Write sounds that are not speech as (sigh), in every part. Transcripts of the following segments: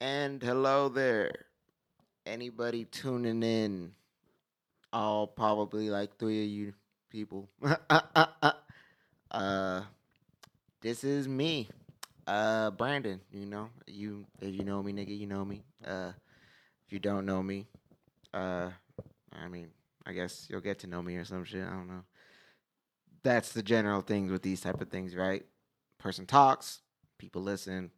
And hello there. Anybody tuning in? All probably like three of you people. (laughs) uh this is me. Uh Brandon, you know. You if you know me, nigga, you know me. Uh if you don't know me, uh I mean, I guess you'll get to know me or some shit. I don't know. That's the general things with these type of things, right? Person talks, people listen,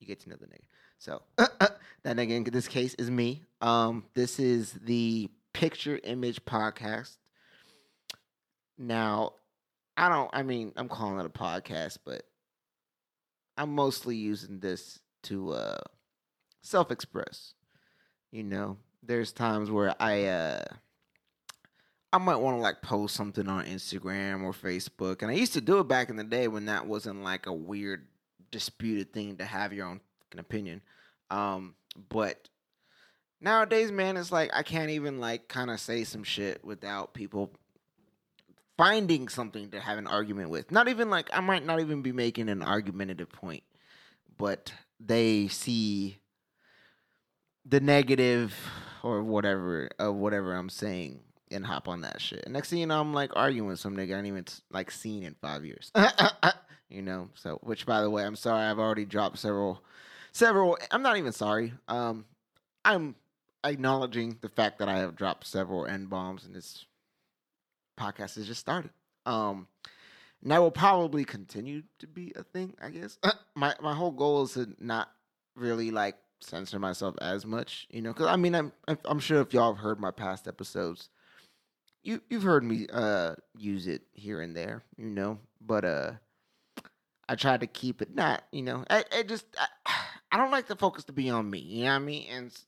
you get to know the nigga. So (clears throat) that nigga in this case is me. Um, this is the Picture Image Podcast. Now, I don't. I mean, I'm calling it a podcast, but I'm mostly using this to uh, self-express. You know, there's times where I uh, I might want to like post something on Instagram or Facebook, and I used to do it back in the day when that wasn't like a weird disputed thing to have your own fucking opinion. Um, but nowadays, man, it's like I can't even like kind of say some shit without people finding something to have an argument with. Not even like I might not even be making an argumentative point, but they see the negative or whatever of whatever I'm saying and hop on that shit. And next thing you know, I'm like arguing with some nigga I ain't even like seen in five years. (laughs) you know, so which by the way, I'm sorry I've already dropped several several I'm not even sorry. Um I'm acknowledging the fact that I have dropped several N bombs and this podcast has just started. Um and that will probably continue to be a thing, I guess. (clears throat) my my whole goal is to not really like censor myself as much, you know, because I mean, I'm I'm sure if y'all have heard my past episodes, you you've heard me uh use it here and there, you know, but uh I try to keep it not, you know, I, just I, I don't like the focus to be on me, you know what I mean? And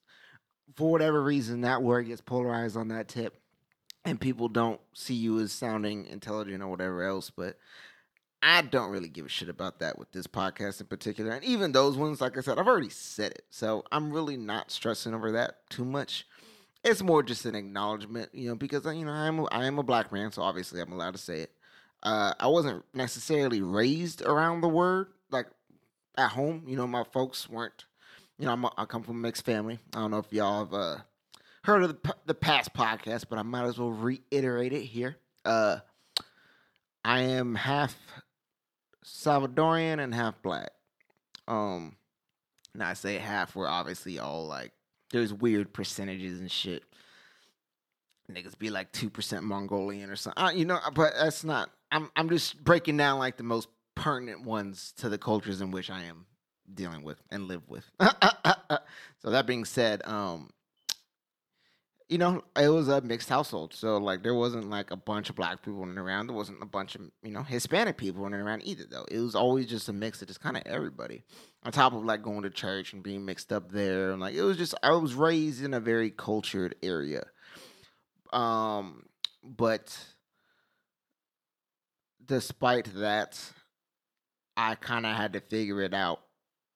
for whatever reason that word gets polarized on that tip and people don't see you as sounding intelligent or whatever else, but I don't really give a shit about that with this podcast in particular. And even those ones, like I said, I've already said it. So I'm really not stressing over that too much it's more just an acknowledgement, you know, because you know I'm I am a black man, so obviously I'm allowed to say it. Uh, I wasn't necessarily raised around the word at home. You know, my folks weren't. You know, I'm a, I come from a mixed family. I don't know if y'all have uh, heard of the, the past podcast, but I might as well reiterate it here. Uh, I am half Salvadorian and half black. Um, now I say half. We're obviously all like there's weird percentages and shit. Niggas be like two percent Mongolian or something, uh, you know. But that's not. I'm I'm just breaking down like the most pertinent ones to the cultures in which I am dealing with and live with. (laughs) so that being said, um, you know, it was a mixed household. So like there wasn't like a bunch of black people running around. There wasn't a bunch of, you know, Hispanic people running around either though. It was always just a mix of just kind of everybody. On top of like going to church and being mixed up there. And like it was just I was raised in a very cultured area. Um but despite that, I kind of had to figure it out.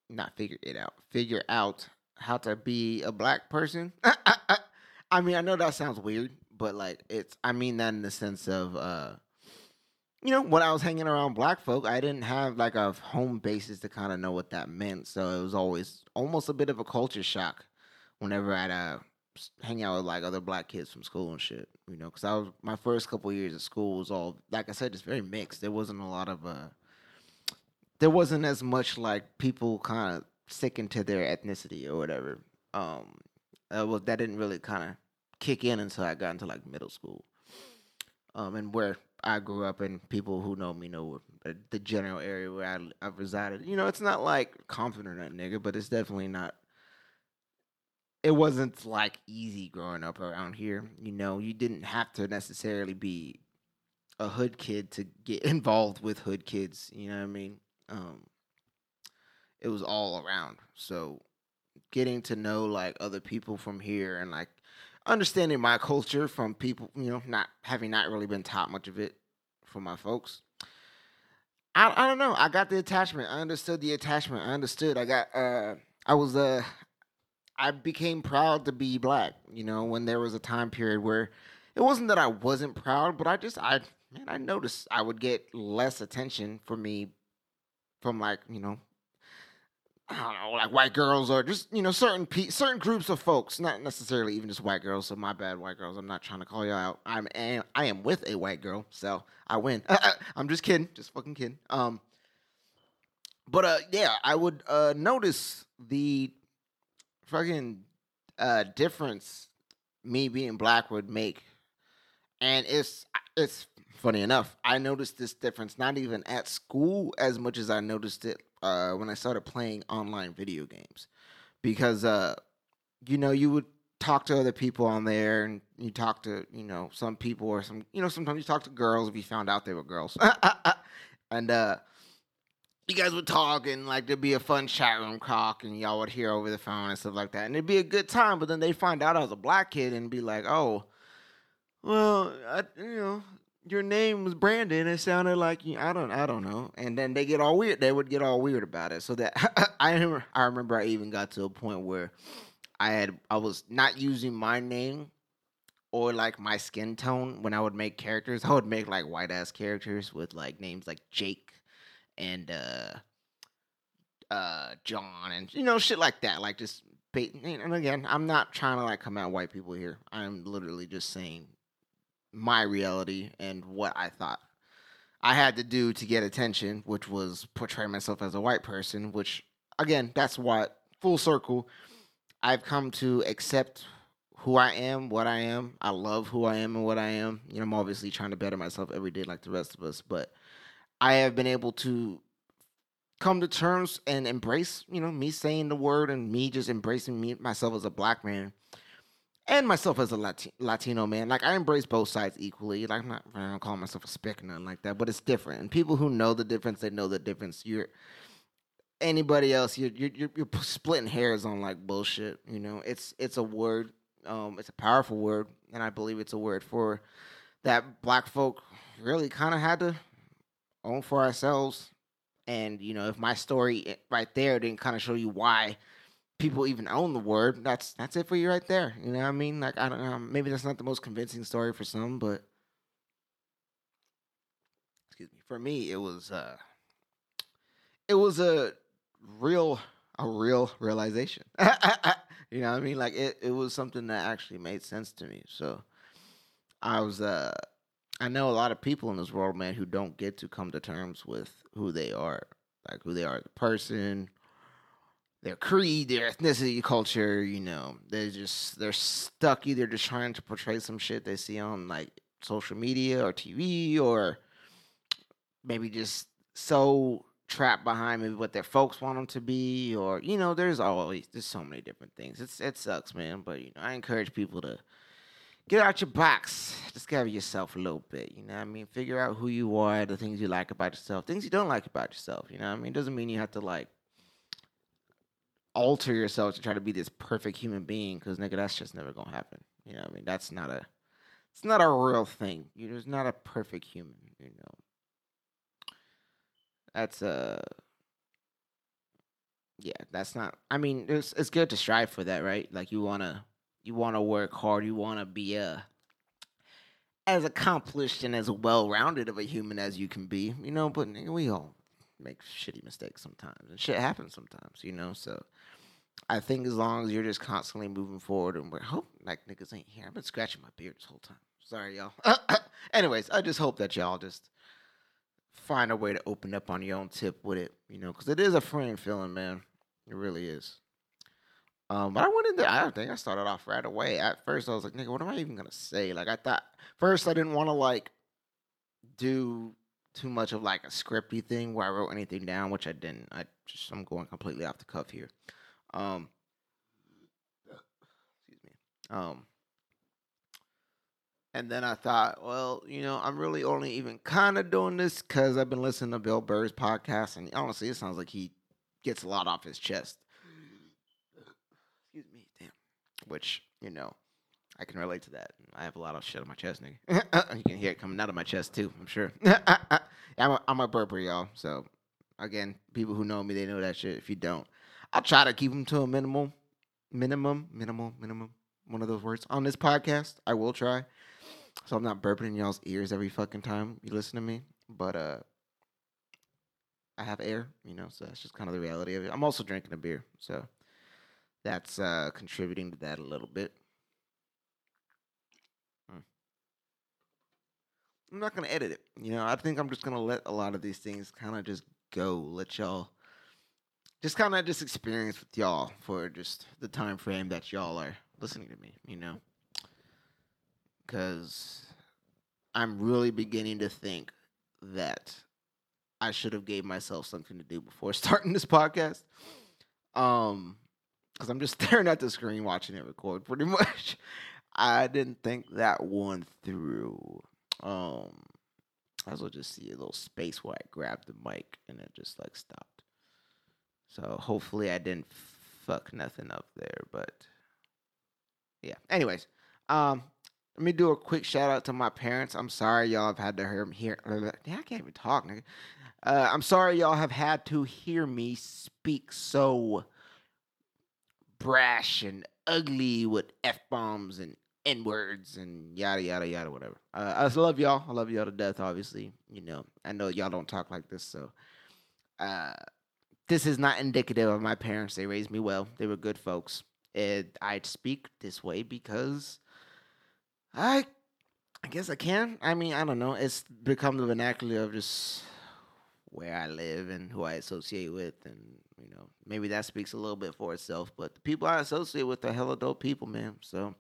Not figure it out. Figure out how to be a black person. (laughs) I mean, I know that sounds weird, but like it's I mean that in the sense of uh you know, when I was hanging around black folk, I didn't have like a home basis to kind of know what that meant. So it was always almost a bit of a culture shock whenever I'd uh, hang out with like other black kids from school and shit. You know, because I was my first couple years of school was all like I said, it's very mixed. There wasn't a lot of uh, there wasn't as much like people kind of sticking to their ethnicity or whatever. Um, uh, well, that didn't really kind of kick in until I got into like middle school. Um, and where I grew up, and people who know me know the general area where I, I resided. You know, it's not like confident or that nigga, but it's definitely not. It wasn't like easy growing up around here. You know, you didn't have to necessarily be a hood kid to get (laughs) involved with hood kids. You know what I mean? Um, it was all around. So getting to know like other people from here and like understanding my (laughs) culture from people, you know, not having not really been taught much of it from my folks. I I don't know. I got the attachment. I understood the attachment. I understood. I got uh I was uh I became proud to be black, you know, when there was a time period where it wasn't that I wasn't proud, but I just I man, I noticed I would get less attention for me from like, you know, (clears throat) I don't know, like white girls or just you know certain pe- certain groups of folks, not necessarily even just white girls. So my bad, white girls. I'm not trying to call y'all out. I'm am, I am with a white girl, so I win. (laughs) I'm just kidding, just fucking kidding. Um, but uh, yeah, I would uh notice the fucking uh difference me being black would make, and it's it's funny enough. I noticed this difference not even at school as much as I noticed it uh, when I started playing online video games, because uh, you know you would talk to other people on there, and you talk to you know some people or some you know sometimes you talk to girls if you found out they were girls, (laughs) and uh, you guys would talk and like there'd be a fun chat room talk, and y'all would hear over the phone and stuff like that, and it'd be a good time. But then they find out I was a black kid and be like, oh. Well, I, you know, your name was Brandon. It sounded like you. I don't. I don't know. And then they get all weird. They would get all weird about it. So that (laughs) I remember. I remember. I even got to a point where I had. I was not using my name or like my skin tone when I would make characters. I would make like white ass characters with like names like Jake and uh uh John and you know shit like that. Like just. And again, I'm not trying to like come at white people here. I'm literally just saying my reality and what I thought I had to do to get attention, which was portray myself as a white person, which again, that's what full circle I've come to accept who I am, what I am. I love who I am and what I am. You know, I'm obviously trying to better myself every day like the rest of us, but I have been able to come to terms and embrace, you know, me saying the word and me just embracing me myself as a black man and myself as a Lati- Latino man. Like I embrace both sides equally. Like I'm not, I don't call myself a spick or nothing like that, but it's different. And people who know the difference, they know the difference. You're anybody else, you're you're, you're splitting hairs on like bullshit. You know, it's it's a word. Um, it's a powerful word, and I believe it's a word for that black folk really kind of had to own for ourselves. And you know, if my story eh, right there didn't kind of show you why people even own the word, that's that's it for you right there. You know what I mean? Like I don't know, maybe that's not the most convincing story for some, but excuse me, for me it was uh it was a real a real realization. (laughs) you know what I mean? Like it it was something that actually made sense to me. So I was uh I know a lot of people in this world, man, who don't get to come to terms with who they are, like who they are as a person, their creed, their ethnicity, culture, you know, they're just they're stuck either just trying to portray some shit they see on like social media or TV or maybe just so trapped behind maybe what their folks want them to be or you know there's always there's so many different things. It's it sucks man but you know i encourage people to get out your box. Discover yourself a little bit you know i mean? Figure out who you are the things you like about yourself things you don't like about yourself you know i mean? It doesn't mean you have to like alter yourself to try to be this perfect human being because nigga that's just never gonna happen. You know i mean? That's not a it's not a real thing. You're just not a perfect human you know. That's a, yeah that's not i mean it's it's good to strive for that right? Like you want to you want to work hard you want to be a as accomplished and as well-rounded of a human as you can be you know but nigga, we all make shitty mistakes sometimes and shit happens sometimes you know so i think as long as you're just constantly moving forward and we're hope like niggas ain't here i've been scratching my beard this whole time sorry y'all (coughs) anyways i just hope that y'all just find a way to open up on your own tip with it, you know, because it is a freeing feeling, man. It really is. Um, but I went in there. I don't think I started off right away. At first, I was like, "Nigga, what am I even gonna say?" Like, I thought first I didn't want to like do too much of like a scripty thing where I wrote anything down, which I didn't. I just I'm going completely off the cuff here. Um, excuse me. Um, and then I thought, well, you know, I'm really only even kind of doing this because I've been listening to Bill Burr's podcast, and honestly, it sounds like he gets a lot off his chest. Excuse me, damn. Which you know, I can relate to that. I have a lot of shit on my chest, nigga. (laughs) you can hear it coming out of my chest too. I'm sure. (laughs) I'm a, I'm a burper, y'all. So again, people who know me, they know that shit. If you don't, I'll try to keep them to a minimum, minimum, minimal, minimum. One of those words on this podcast. I will try so I'm not burping in y'all's ears every fucking time you listen to me. But uh I have air, you know, so that's just kind of the reality of it. I'm also drinking a beer, so that's uh, contributing to that a little bit. Hmm. I'm not gonna edit it. You know, I think I'm just gonna let a lot of these things kind of just go. Let y'all just kind of just experience with y'all for just the time frame that y'all are listening to me. You know, because I'm really beginning to think that I should have gave myself something to do before (laughs) starting this podcast. Um, because I'm just (laughs) staring at the screen watching it record pretty (laughs) much. I didn't think that one through. Um, I will just see a little space where I grabbed the mic and it just like stopped. So hopefully I didn't fuck nothing up there, but yeah. Anyways, um, let me do a quick shout out to my parents. I'm sorry y'all have had to hear me hear. (laughs) Yeah, I can't even talk. Nigga. Uh, I'm sorry y'all have had to hear me speak so brash and ugly with f bombs and n words and yada yada yada whatever. Uh, I love y'all. I love y'all to death. Obviously, you know. I know y'all don't talk like this, so uh, this is not indicative of my parents. They raised me well. They were good folks. And I speak this way because I I guess I can. I mean, I don't know. It's become the vernacular of just where I live and who I associate with, and you know, maybe that speaks a little bit for itself. But the people I associate with are hella dope people, man. So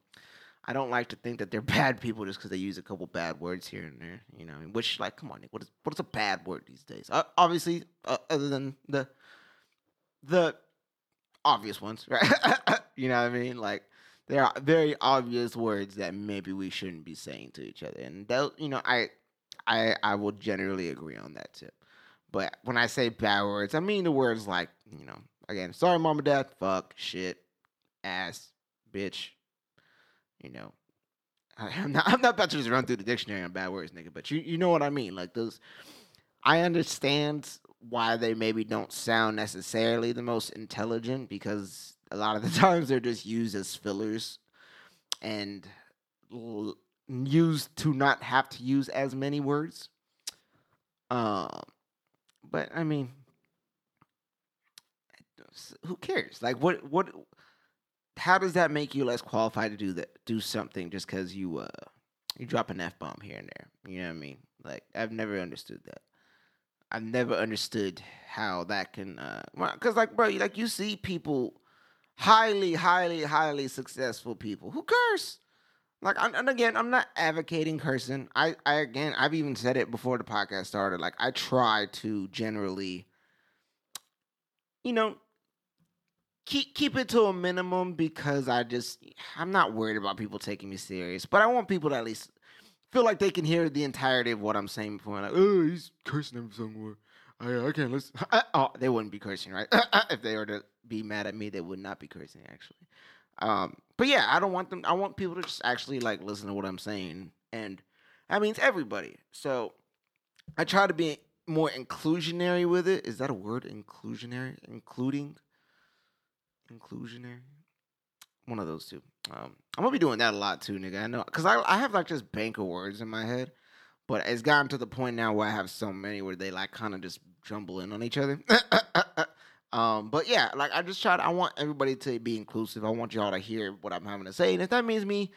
I don't like to think that they're (laughs) bad people just because they use a couple bad words here and there. You know, which like, come on, Nick, what is what is a bad word these days? Uh, obviously, uh, other than the the obvious ones, right? (laughs) you know what I mean? Like there are very obvious words that maybe we shouldn't be saying to each other, and that you know, I I I will generally agree on that tip. But when I say bad words, I mean the words like you know, again, sorry, mom and dad, fuck, shit, ass, bitch. You know, (laughs) I'm not, I'm not about to just run through the dictionary on bad words, nigga. But you you know what I mean? Like those, I understand why they maybe don't sound necessarily the most intelligent because a lot of the (laughs) times they're just used as fillers and l- used to not have to use as many words. Um, but I mean, who cares? Like, what, what, how does that make you less qualified to do that, do something just because you, uh, you drop an f bomb here and there? You know what I mean? Like, I've never understood that. I've never understood how that can, uh, cause like, bro, like you see people, highly, highly, highly successful people who curse. Like, and again, I'm not advocating cursing. I, I again, I've even said it before the podcast started. Like, I try to generally, you know, keep keep it to a minimum because I just I'm not worried about people taking me serious. But I want people to at least feel like they can hear the entirety of what I'm saying before. Like, oh, he's cursing them somewhere. I, I can't listen. oh, they wouldn't be cursing, right? (laughs) if they were to be mad at me, they would not be cursing actually. Um, but yeah, I don't want them. I want people to just actually like listen to what I'm saying, and that means everybody. So I try to be more inclusionary with it. Is that a word? Inclusionary, including, inclusionary. One of those two. Um, I'm gonna be doing that a lot too, nigga. I know, cause I I have like just bank of words in my head, but it's gotten to the point now where I have so many where they like kind of just jumble in on each other. (laughs) Um, but yeah, like I just try to, I want everybody to be inclusive. I want y'all to hear what I'm having to say. And if that means me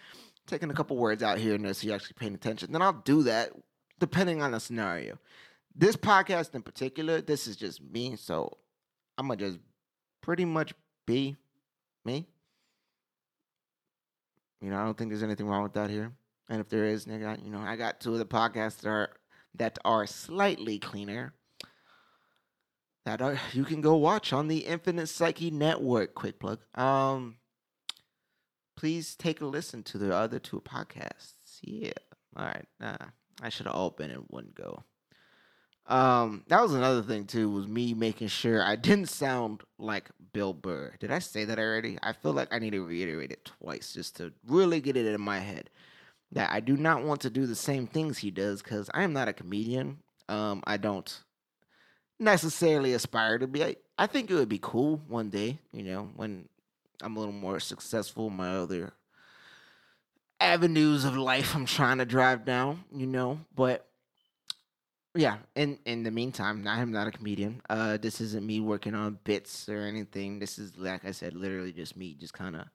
taking a couple words out here and there so you're actually paying attention, then I'll do that depending on the scenario. This podcast in particular, this is just me. So I'm to just pretty much be me. You know, I don't think there's anything wrong with that here. And if there is, nigga, you know, I got two of the podcasts that are that are slightly cleaner that are, you can go watch on the Infinite Psyche Network. Quick plug. Um, please take a listen to the other two podcasts. Yeah. All right. Nah, I should have all been in one go. Um, that was another thing too. Was me making sure I didn't sound like Bill Burr. Did I say that already? I feel like I need to reiterate it twice just to really get it in my head that I do not want to do the same things he does because I am not a comedian. Um, I don't necessarily aspire to be. I, I think it would be cool one day, you know, when I'm a little more successful in my other avenues of life I'm trying to drive down, you know, but yeah. In in the meantime, I am not a comedian. Uh, this isn't me working on bits or anything. This is like I said, literally just me, just kind of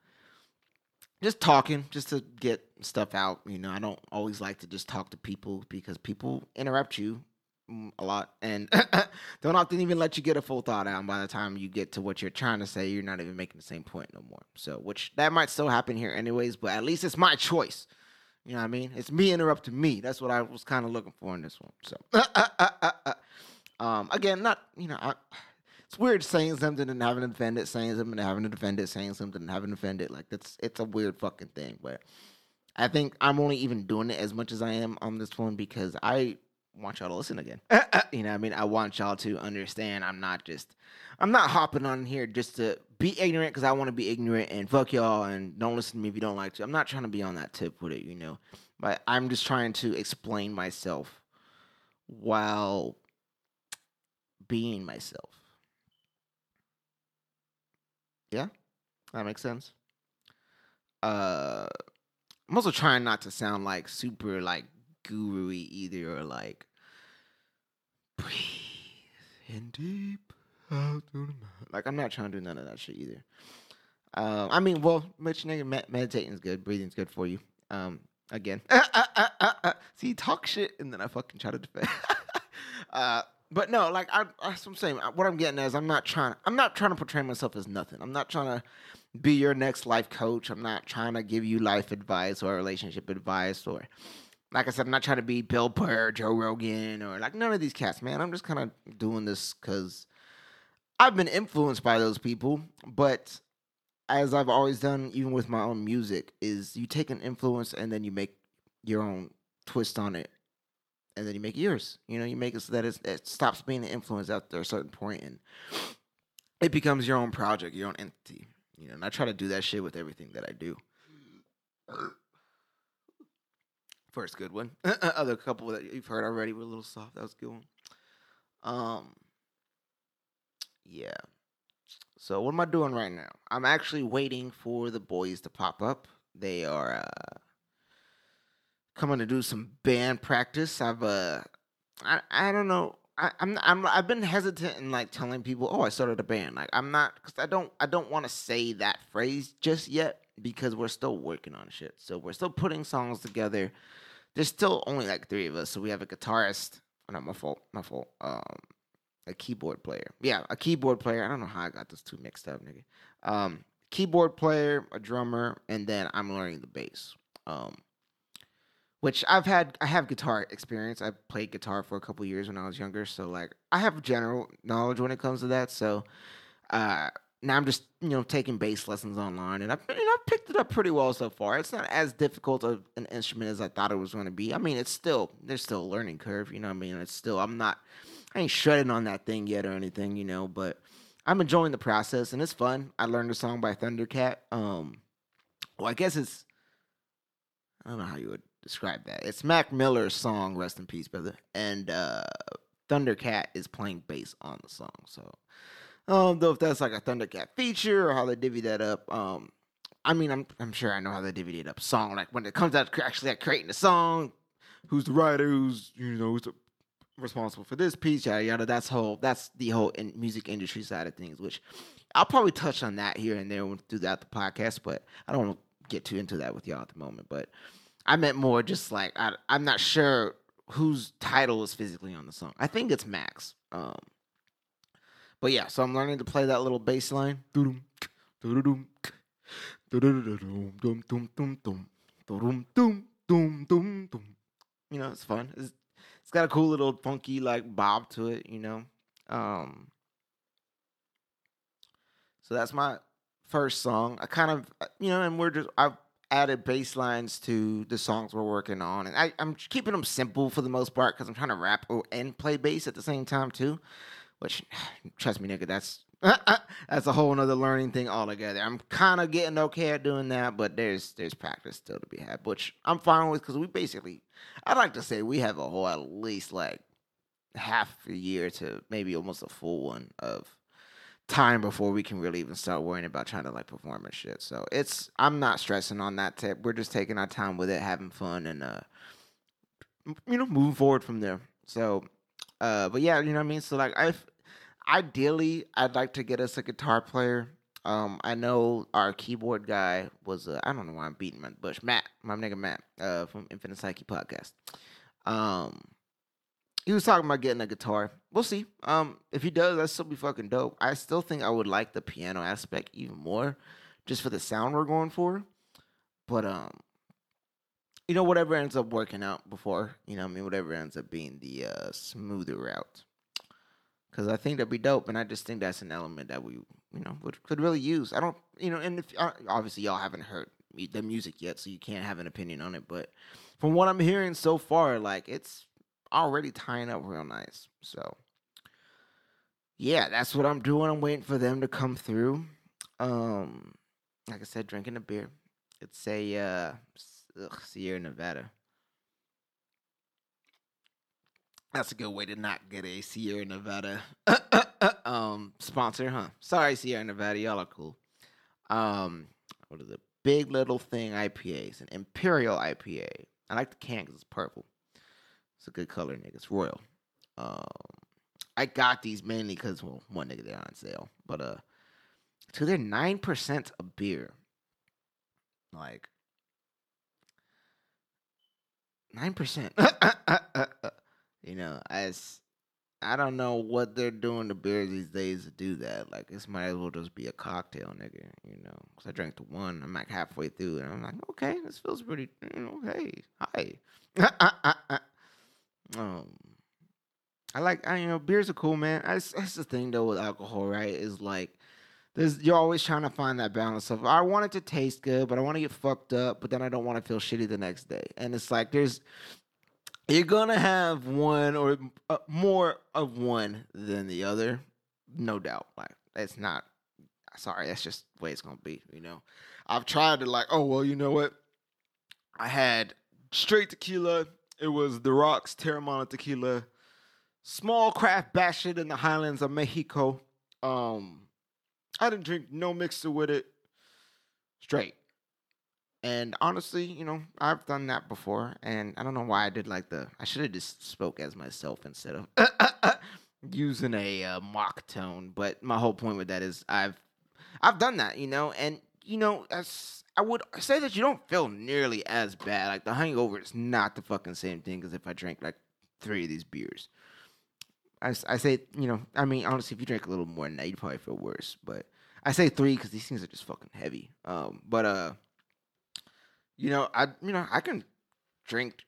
just talking, just to get stuff out. You know, I don't always like to just talk to people because people interrupt you mm, a lot and (coughs) don't often even let you get a full thought out. And by the time you get to what you're trying to say, you're not even making the same point no more. So, which that might still happen here anyways, but at least it's my choice. You know what I mean? It's me interrupting me. That's what I was kind of looking for in this one. So, (laughs) um, again, not you know, I, it's weird saying something and having to defend it, saying something and having to defend it, saying something and having to defend it. Like that's it's a weird fucking thing. But I think I'm only even doing it as much as I am on this one because I want y'all to listen again. (clears throat) you know, I mean, I want y'all to understand. I'm not just, I'm not hopping on here just to be ignorant because I want to be ignorant and fuck y'all and don't listen to me if you don't like to. I'm not trying to be on that tip with it, you know. But I'm just trying to explain myself while being myself. Yeah, that makes sense. Uh, I'm also trying not to sound like super like guru either or like breathe in deep out through the mouth. Like I'm not trying to do none of that shit either. Um, I mean, well, much nigga med- meditating is good, breathing is good for you. Um, again, see, talk shit and then I fucking try to defend. (laughs) uh, but no, like I, that's what I'm saying. What I'm getting is I'm not trying. I'm not trying to portray myself as nothing. I'm not trying to be your next life coach. I'm not trying to give you life advice or relationship advice or like I said, I'm not trying to be Bill Burr, Joe Rogan, or like none of these cats, man. I'm just kind of doing this because I've been influenced by those people. But as I've always done, even with my own music, is you take an influence and then you make your own twist on it, and then you make yours. You know, you make it so that it stops being an influence after a certain point, and it becomes your own project, your own entity. You know, and I try to do that shit with everything that I do. First good one. (laughs) Other couple that you've heard already were a little soft. That was good one. Um, yeah. So what am I doing right now? I'm actually waiting for the boys to pop up. They are uh, coming to do some band practice. I've uh, I I don't know. I, I'm I'm I've been hesitant in like telling people, oh, I started a band. Like I'm not because I don't I don't want to say that phrase just yet because we're still working on shit. So we're still putting songs together. There's still only like three of us. So we have a guitarist. Oh, not my fault. My fault. Um, a keyboard player. Yeah, a keyboard player. I don't know how I got those two mixed up, nigga. Um, keyboard player, a drummer, and then I'm learning the bass. Um, which I've had. I have guitar experience. I played guitar for a couple years when I was younger, so like I have general knowledge when it comes to that. So, uh, now I'm just you know taking bass lessons online, and I've you know I've picked it up pretty well so far. It's not as difficult of an instrument as I thought it was going to be. I mean, it's still there's still a learning curve. You know, I mean, it's still I'm not I ain't shredding on that thing yet or anything. You know, but I'm enjoying the process and it's fun. I learned a song by Thundercat. Um, well, I guess it's I don't know how you would describe that. It's Mac Miller's song, rest in peace, brother, and uh, Thundercat is playing bass on the song. So I don't know if that's like a Thundercat feature or how they divvy that up. Um, I mean, I'm I'm sure I know how they divvy it up. Song like when it comes out actually like creating a song, who's the writer, who's you know who's responsible for this piece, yada yada. That's whole that's the whole in music industry side of things, which I'll probably touch on that here and there throughout the podcast, but I don't want to get too into that with y'all at the moment. But I meant more just like I, I'm not sure whose title is physically on the song. I think it's Mac's. Um, but yeah, so I'm learning to play that little bass line. You know, it's fun. It's, it's got a cool little funky like bob to it, you know. Um, so that's my first song. I kind of, you know, and we're just I've added bass lines to the songs we're working on, and I, I'm keeping them simple for the most part because I'm trying to rap and play bass at the same time too. Which, (sighs) trust me, nigga, that's (laughs) that's a whole another learning thing altogether. I'm kind of getting okay at doing that, but there's there's practice still to be had, which I'm fine with because we basically, I'd like to say we have a whole at least like half a year to maybe almost a full one of time before we can really even start worrying about trying to like perform and shit. So it's I'm not stressing on that tip. We're just taking our time with it, having fun, and uh, you know, moving forward from there. So Uh, but yeah, you know what I mean. So like, I ideally I'd like to get us a guitar player. Um, I know our keyboard guy was uh, I don't know why I'm beating my bush. Matt, my nigga Matt, uh, from Infinite Psyche podcast. Um, he was talking about getting a guitar. We'll see. Um, if he does, that's still be fucking dope. I still think I would like the piano aspect even more, just for the sound we're going for. But um, you know, whatever ends up working out before, you know, I mean, whatever ends up being the uh, smoother route. Because I think that'd be dope, and I just think that's an element that we, you know, would, could really use. I don't, you know, and if uh, obviously y'all haven't heard the music yet, so you can't have an opinion on it. But from what I'm hearing so far, like it's already tying up real nice. So yeah, that's what I'm doing. I'm waiting for them to come through. Um, like I said, drinking a beer. It's a uh, ugh, Sierra Nevada. That's a good way to not get a Sierra Nevada (coughs) um sponsor, huh? Sorry, Sierra Nevada, y'all are cool. Um, what is it? Big Little Thing IPA. It's an Imperial IPA. I like the can because it's purple. It's a good color, nigga. It's royal. Um, I got these mainly because well, one nigga they're on sale, but uh, two they're nine percent of beer. Like nine percent. (laughs) you know, as I don't know what they're doing to beer these days to do that. Like this might as well just be a cocktail, nigga. You know, because I drank the one. I'm like halfway through, and I'm like, okay, this feels pretty. You know, hey, hi. (laughs) um, I like, I you know, beers are cool, man. That's, that's the thing though with alcohol, right? Is like there's you're always trying to find that balance of I want it to taste good, but I want to get fucked up, but then I don't want to feel shitty the next day. And it's like there's you're gonna have one or uh, more of one than the other, no doubt. Like it's not. Sorry, that's just the way it's gonna be. You know, I've tried to like, oh well, you know what? I had straight tequila. It was the Rocks Teremana tequila, small craft batch it in the highlands of Mexico. Um, I didn't drink no mixer with it. Straight. And honestly, you know, I've done that before, and I don't know why I did like the. I should have just spoke as myself instead of (laughs) using a uh, mock tone. But my whole point with that is I've I've done that, you know, and you know, as I would say that you don't feel nearly as bad. Like the hangover is not the fucking same thing as if I drank like three of these beers. I, I say, you know, I mean, honestly, if you drink a little more than that, you'd probably feel worse. But I say three because these things are just fucking heavy. Um, but uh, you know, I you know I can drink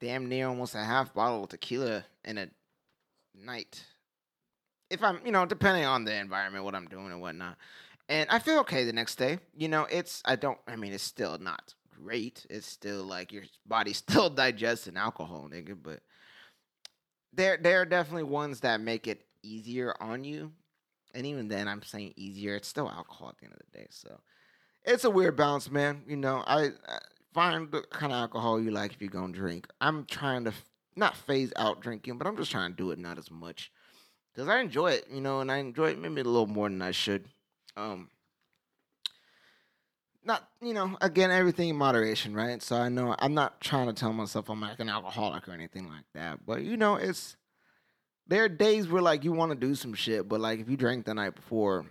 damn near almost a half bottle of tequila in a night. If I'm, you know, depending on the environment, what I'm doing and whatnot, and I feel okay the next day. You know, it's I don't. I mean, it's still not great. It's still like your body's (laughs) still digesting alcohol, nigga, but there there are definitely ones that make it easier on you. And even then, I'm saying easier. It's still alcohol at the end of the day. So it's a weird balance, man. You know, I, I find the kind of alcohol you like if you're gonna drink. I'm trying to f- not phase out drinking, but I'm just trying to do it not as much because I enjoy it. You know, and I enjoy it maybe a little more than I should. Um, not you know again everything in moderation right? So i know i'm not trying to tell myself i'm like an alcoholic or anything like that but you know it's there are days where like you want to do some shit but like if you drank the night before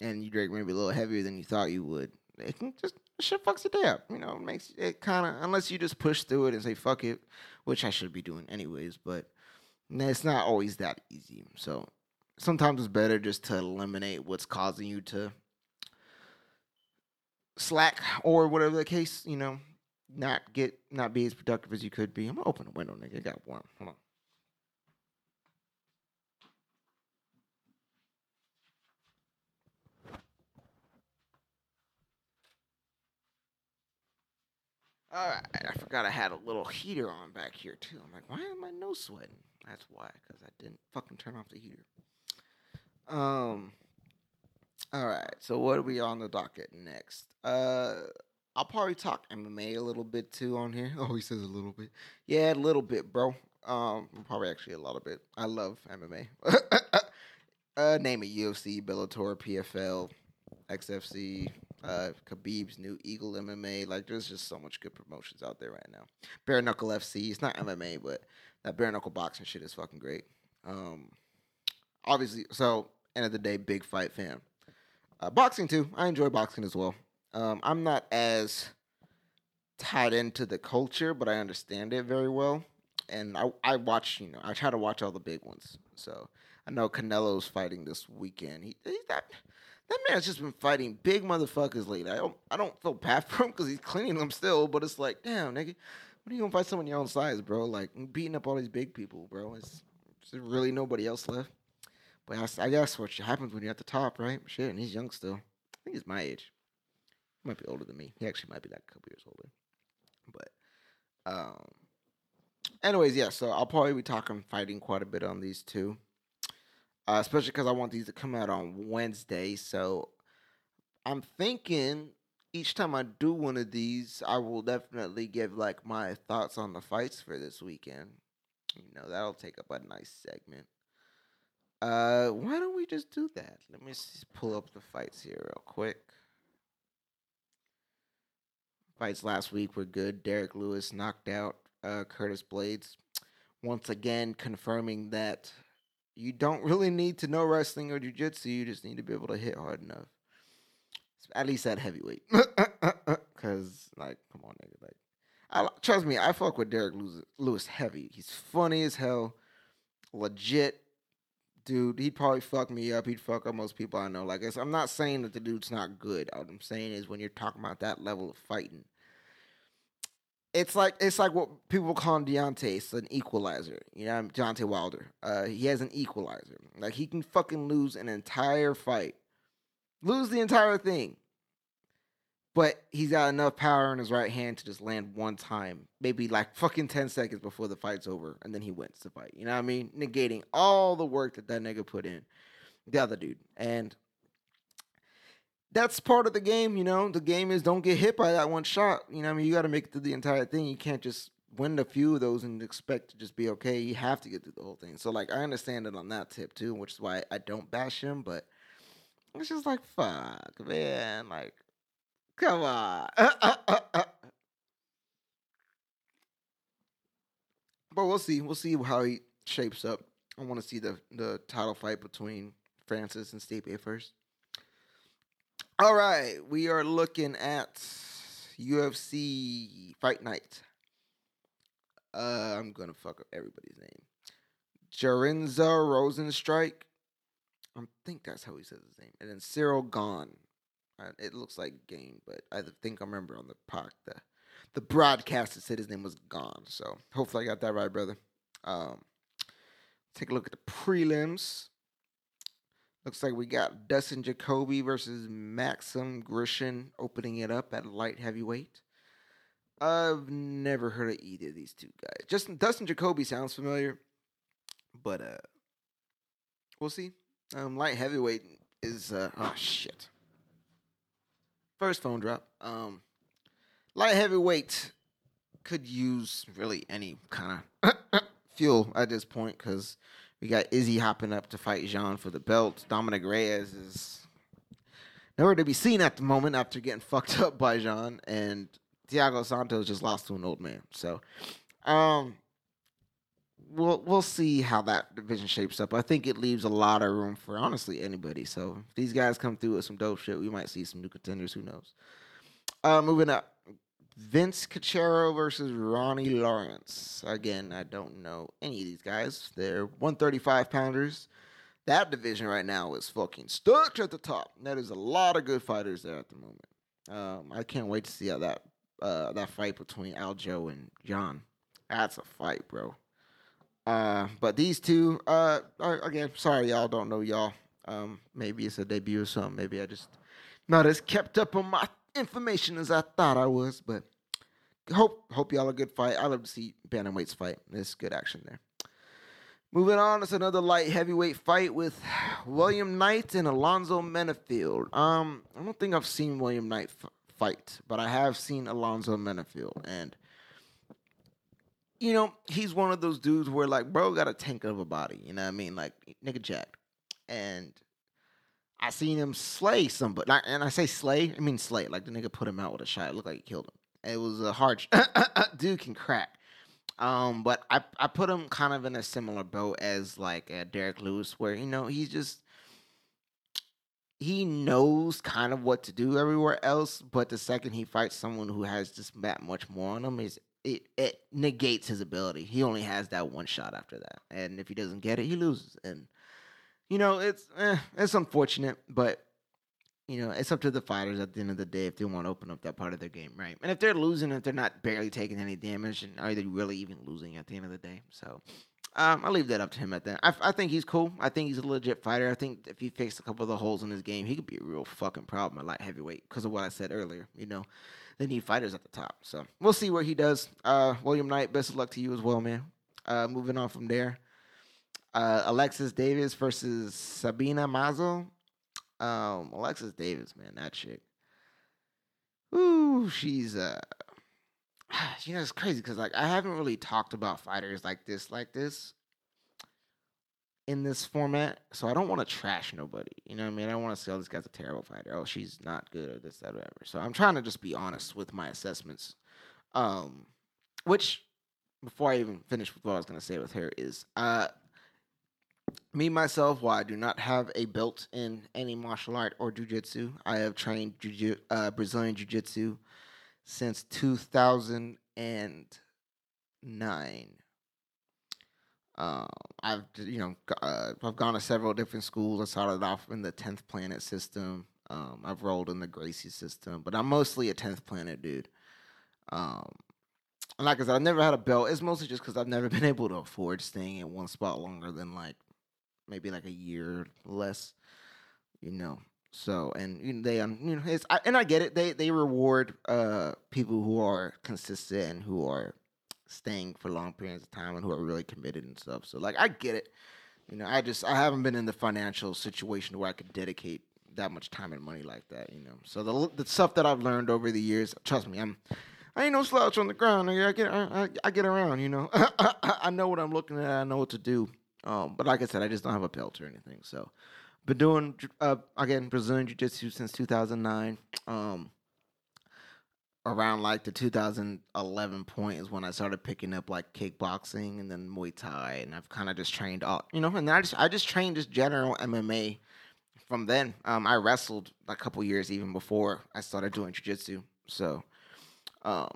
and you drink maybe a little heavier than you thought you would it can just shit fucks your day up you know it makes it kind of unless you just push through it and say fuck it which i should be doing anyways but it's not always that easy so sometimes it's better just to eliminate what's causing you to slack or whatever the case, you know, not get not be as productive as you could be. I'm gonna open the window, nigga. It got warm. Hold on. All right, I forgot I had a little heater on back here too. I'm like, why am I no sweating? That's why, because I didn't fucking turn off the heater. Um, all right. So what are we on the docket next? Uh, I'll probably talk MMA a little bit too on here. (laughs) Oh, he says a little bit. Yeah, a little bit, bro. Um, probably actually a lot of it. I love MMA. (laughs) uh, name it: UFC, Bellator, PFL, XFC, Uh, Khabib's new Eagle MMA. Like, there's just so much good promotions out there right now. Bare Knuckle FC. It's not MMA, but that bare knuckle boxing shit is fucking great. Um, obviously, so end of the day, big fight fan. Uh, boxing too. I enjoy boxing as well. Um, I'm not as tied into the culture, but I understand it very well. And I, I watch, you know, I try to watch all the big ones. So I know Canelo's fighting this weekend. He, he that that man's just been fighting big motherfuckers lately. I don't I don't feel bad (laughs) for him because he's cleaning them still, but it's like, damn, nigga, when are you gonna fight someone your own size, bro? Like beating up all these big people, bro. It's, really nobody else left. But I, I guess what happens when you're at the top, right? Shit, and he's young still. I think he's my age. He might be older than me. He actually might be like a couple years older. But, um, anyways, yeah. So I'll probably be talking fighting quite a bit on these two, uh, especially because I want these to come out on Wednesday. So I'm thinking each time I do one of these, I will definitely give like my thoughts on the fights for this weekend. You know, that'll take up a nice segment. Uh, why don't we just do that? Let me pull up the fights here real quick. Fights last week were good. Derrick Lewis knocked out uh, Curtis Blaydes, Once again, confirming that you don't really need to know wrestling or jiu-jitsu. You just need to be able to hit hard enough. At least at heavyweight. (laughs) Because, like, come on, nigga. Like, I, trust me, I fuck with Derrick Lewis heavy. He's funny as hell. Legit dude, he'd probably fuck me up. He'd fuck up most people I know. Like, I'm not saying that the dude's not good. What I'm saying is when you're talking about that level of fighting, it's like it's like what people call Deontay. It's an equalizer. You know, Deontay Wilder. Uh, he has an equalizer. Like he can fucking lose an entire fight, lose the entire thing, but he's got enough power in his right hand to just land one time, maybe like fucking 10 seconds before the fight's over, and then he wins the fight. You know what I mean? Negating all the work that that nigga put in, the other dude. And that's part of the game, you know? The game is don't get hit by that one shot. You know what I mean? You got to make it through the entire thing. You can't just win a few of those and expect to just be okay. You have to get through the whole thing. So, like, I understand it on that tip too, which is why I don't bash him, but it's just like, fuck, man. Like, Come on. but we'll see. We'll see how he shapes up. I want to see the, the title fight between Francis and Stipe first. All right, we are looking at UFC Fight Night. Uh, I'm gonna fuck up everybody's name. Jarenza Rozenstruik. I think that's how he says his name. And then Cyril Gane. It looks like Game, but I think I remember on the park the the broadcast it said his name was Gone. So hopefully I got that right, brother. Um, take a look at the prelims. Looks like we got Dustin Jacoby versus Maxim Grishin opening it up at light heavyweight. I've never heard of either of these two guys. Just Dustin Jacoby sounds familiar, but uh, we'll see. Um, light heavyweight is uh, oh shit. First phone drop. Um, light heavyweight could use really any kind of (coughs) fuel at this point because we got Izzy hopping up to fight Jean for the belt. Dominick Reyes is nowhere to be seen at the moment after getting fucked (laughs) up by Jean, and Thiago Santos just lost to an old man. So, um, we'll we'll see how that division shapes up. I think it leaves a lot of room for honestly anybody. So if these guys come through with some dope shit, we might see some new contenders. Who knows? Uh, moving up, Vince Cachero versus Ronnie Lawrence. Again, I don't know any of these guys. They're 135 pounders. That division right now is fucking stuck at the top. That is a lot of good fighters there at the moment. Um, I can't wait to see how that uh, that fight between Aljo and John. That's a fight, bro. Uh, but these two, uh, again, sorry y'all don't know y'all. Um, maybe it's a debut or something. Maybe I just not as kept up on my information as I thought I was. But hope hope y'all a good fight. I love to see bantamweights fight. There's good action there. Moving on, it's another light heavyweight fight with William Knight and Alonzo Menifield. Um, I don't think I've seen William Knight f- fight, but I have seen Alonzo Menifield, and you know, he's one of those dudes where like, bro, got a tank of a body. You know what I mean? Like, nigga jacked. And I seen him slay somebody, and I say slay, I mean slay. Like the nigga put him out with a shot. It looked like he killed him. It was a hard. (coughs) (coughs) dude can crack. Um, but I I put him kind of in a similar boat as like uh, Derrick Lewis, where you know he's just he knows kind of what to do everywhere else, but the second he fights someone who has just that much more on him, is it, it negates his ability. He only has that one shot after that, and if he doesn't get it, he loses. And you know, it's eh, it's unfortunate, but you know, it's up to the fighters at the end of the day if they want to open up that part of their game, right? And if they're losing, if they're not barely taking any damage, and are they really even losing at the end of the day? So, um, I'll leave that up to him at that. I, I think he's cool. I think he's a legit fighter. I think if he fixed a couple of the holes in his game, he could be a real fucking problem at light heavyweight because of what I said earlier. You know, they need fighters at the top. So we'll see where he does. Uh, William Knight, best of luck to you as well, man. Uh, moving on from there. Uh, Alexis Davis versus Sabina Mazo. Um, Alexis Davis, man, that chick. Ooh, she's uh (sighs) you know it's crazy because like I haven't really talked about fighters like this, like this in this format, so I don't want to trash nobody. You know what I mean? I want to say, "Oh, this guy's a terrible fighter. Oh, she's not good, or this, that, whatever." So I'm trying to just be honest with my assessments. Um, which before I even finish with what I was gonna say with her is, uh, me myself, while I do not have a belt in any martial art or jujitsu, I have trained jiu- uh, Brazilian jiu-jitsu since 2009. Uh, I've you know uh, I've gone to several different schools. I started off in the tenth planet system. Um, I've rolled in the Gracie system, but I'm mostly a tenth planet dude. Um, and like I said, I've never had a belt. It's mostly just because I've never (laughs) been able to afford staying in one spot longer than like maybe like a year less. You know, so and they um, you know it's I, and I get it. They they reward uh people who are consistent and who are staying for long periods of time and who are really committed and stuff. So like I get it. You know, I just I haven't been in the financial situation where I could dedicate that much time and money like that. You know, so the the stuff that I've learned over the years, trust me, I'm I ain't no slouch on the ground. I get I, I get around. You know, (laughs) I know what I'm looking at. I know what to do. Um, but like I said, I just don't have a belt or anything. So been doing uh, again Brazilian Jiu Jitsu since 2009. Um, around like the 2011 point is when I started picking up like kickboxing and then Muay Thai, and I've kind of just trained all you know. And I just I just trained just general MMA. From then, um, I wrestled a couple years even before I started doing Jiu Jitsu. So, um,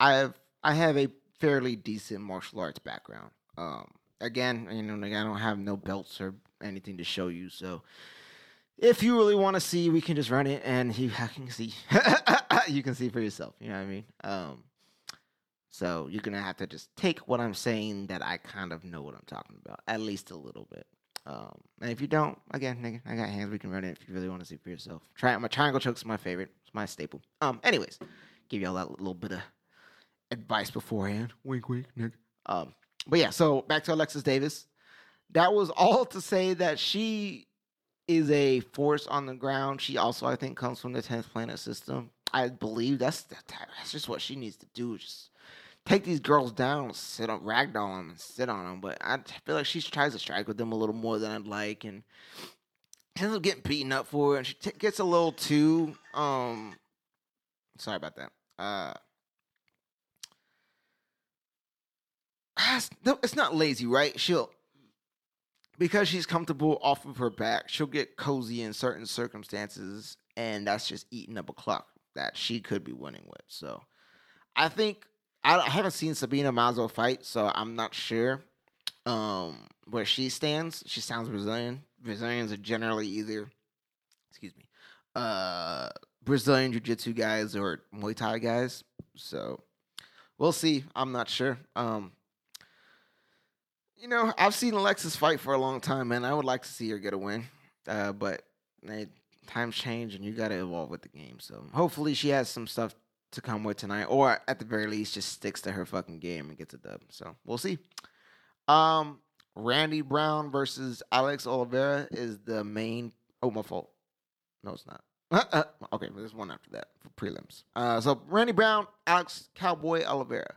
I have I have a fairly decent martial arts background. Um, again, you know, like I don't have no belts or anything to show you. So if you really want to see, we can just run it and you can see. (laughs) you can see for yourself. You know what I mean? Um, so you're gonna have to just take what I'm saying that I kind of know what I'm talking about, at least a little bit. Um, and if you don't, again, nigga, I got hands. We can run it if you really want to see for yourself. Try my triangle chokes my favorite. It's my staple. Um, anyways, give y'all that little bit of advice beforehand. Wink, wink, nigga. Um, but yeah, so back to Alexis Davis that was all to say that she is a force on the ground. She also, I think, comes from the tenth planet system. I believe that's that's just what she needs to do. Just take these girls down, sit on ragdoll them, and sit on them. But I feel like she tries to strike with them a little more than I'd like, and ends up getting beaten up for it. And she t- gets a little too um. Sorry about that. Uh. (sighs) It's not lazy, right? She'll because she's comfortable off of her back, she'll get cozy in certain circumstances, and that's just eating up a clock that she could be winning with. So, I think I, I haven't seen Sabina Mazo fight, so I'm not sure um, where she stands. She sounds Brazilian. Brazilians are generally either, excuse me, uh, Brazilian Jiu Jitsu guys or Muay Thai guys. So, we'll see. I'm not sure. Um, you know, I've seen Alexis fight for a long time, man. I would like to see her get a win, uh, but times change and you got to evolve with the game. So hopefully she has some stuff to come with tonight, or at the very least, just sticks to her fucking game and gets a dub. So we'll see. Um, Randy Brown versus Alex Oliveira is the main. Oh, my fault. No, it's not. (laughs) okay, there's one after that for prelims. Uh, so Randy Brown, Alex Cowboy Oliveira.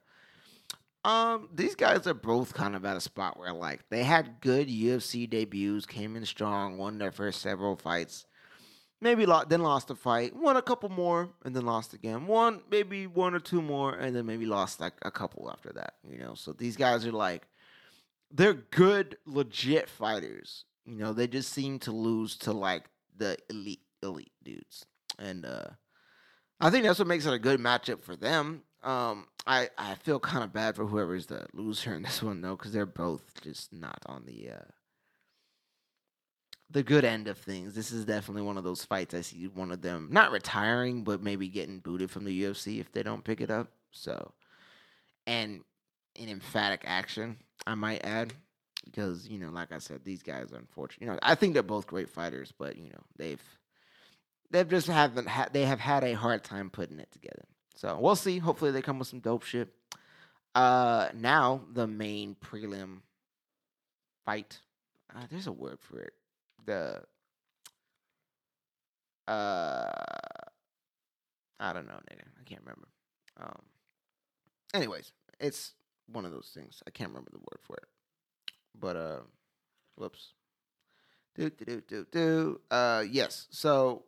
Um, these guys are both kind of at a spot where like they had good UFC debuts, came in strong, won their first several fights. Maybe lo- then lost a fight, won a couple more, and then lost again. One, maybe one or two more, and then maybe lost like a couple after that. You know, so these guys are like they're good, legit fighters. You know, they just seem to lose to like the elite, elite dudes, and uh I think that's what makes it a good matchup for them. Um, I I feel kind of bad for whoever's the loser in this one though, because they're both just not on the uh, the good end of things. This is definitely one of those fights I see one of them not retiring, but maybe getting booted from the UFC if they don't pick it up. So, and in emphatic action, I might add, because you know, like I said, these guys are unfortunate. You know, I think they're both great fighters, but you know, they've they've just haven't had they have had a hard time putting it together. So we'll see. Hopefully they come with some dope shit. Uh, now the main prelim fight. Uh, there's a word for it. The uh, I don't know, nigga. I can't remember. Um, anyways, it's one of those things. I can't remember the word for it. But uh, whoops. Do do do do do. Uh, yes. So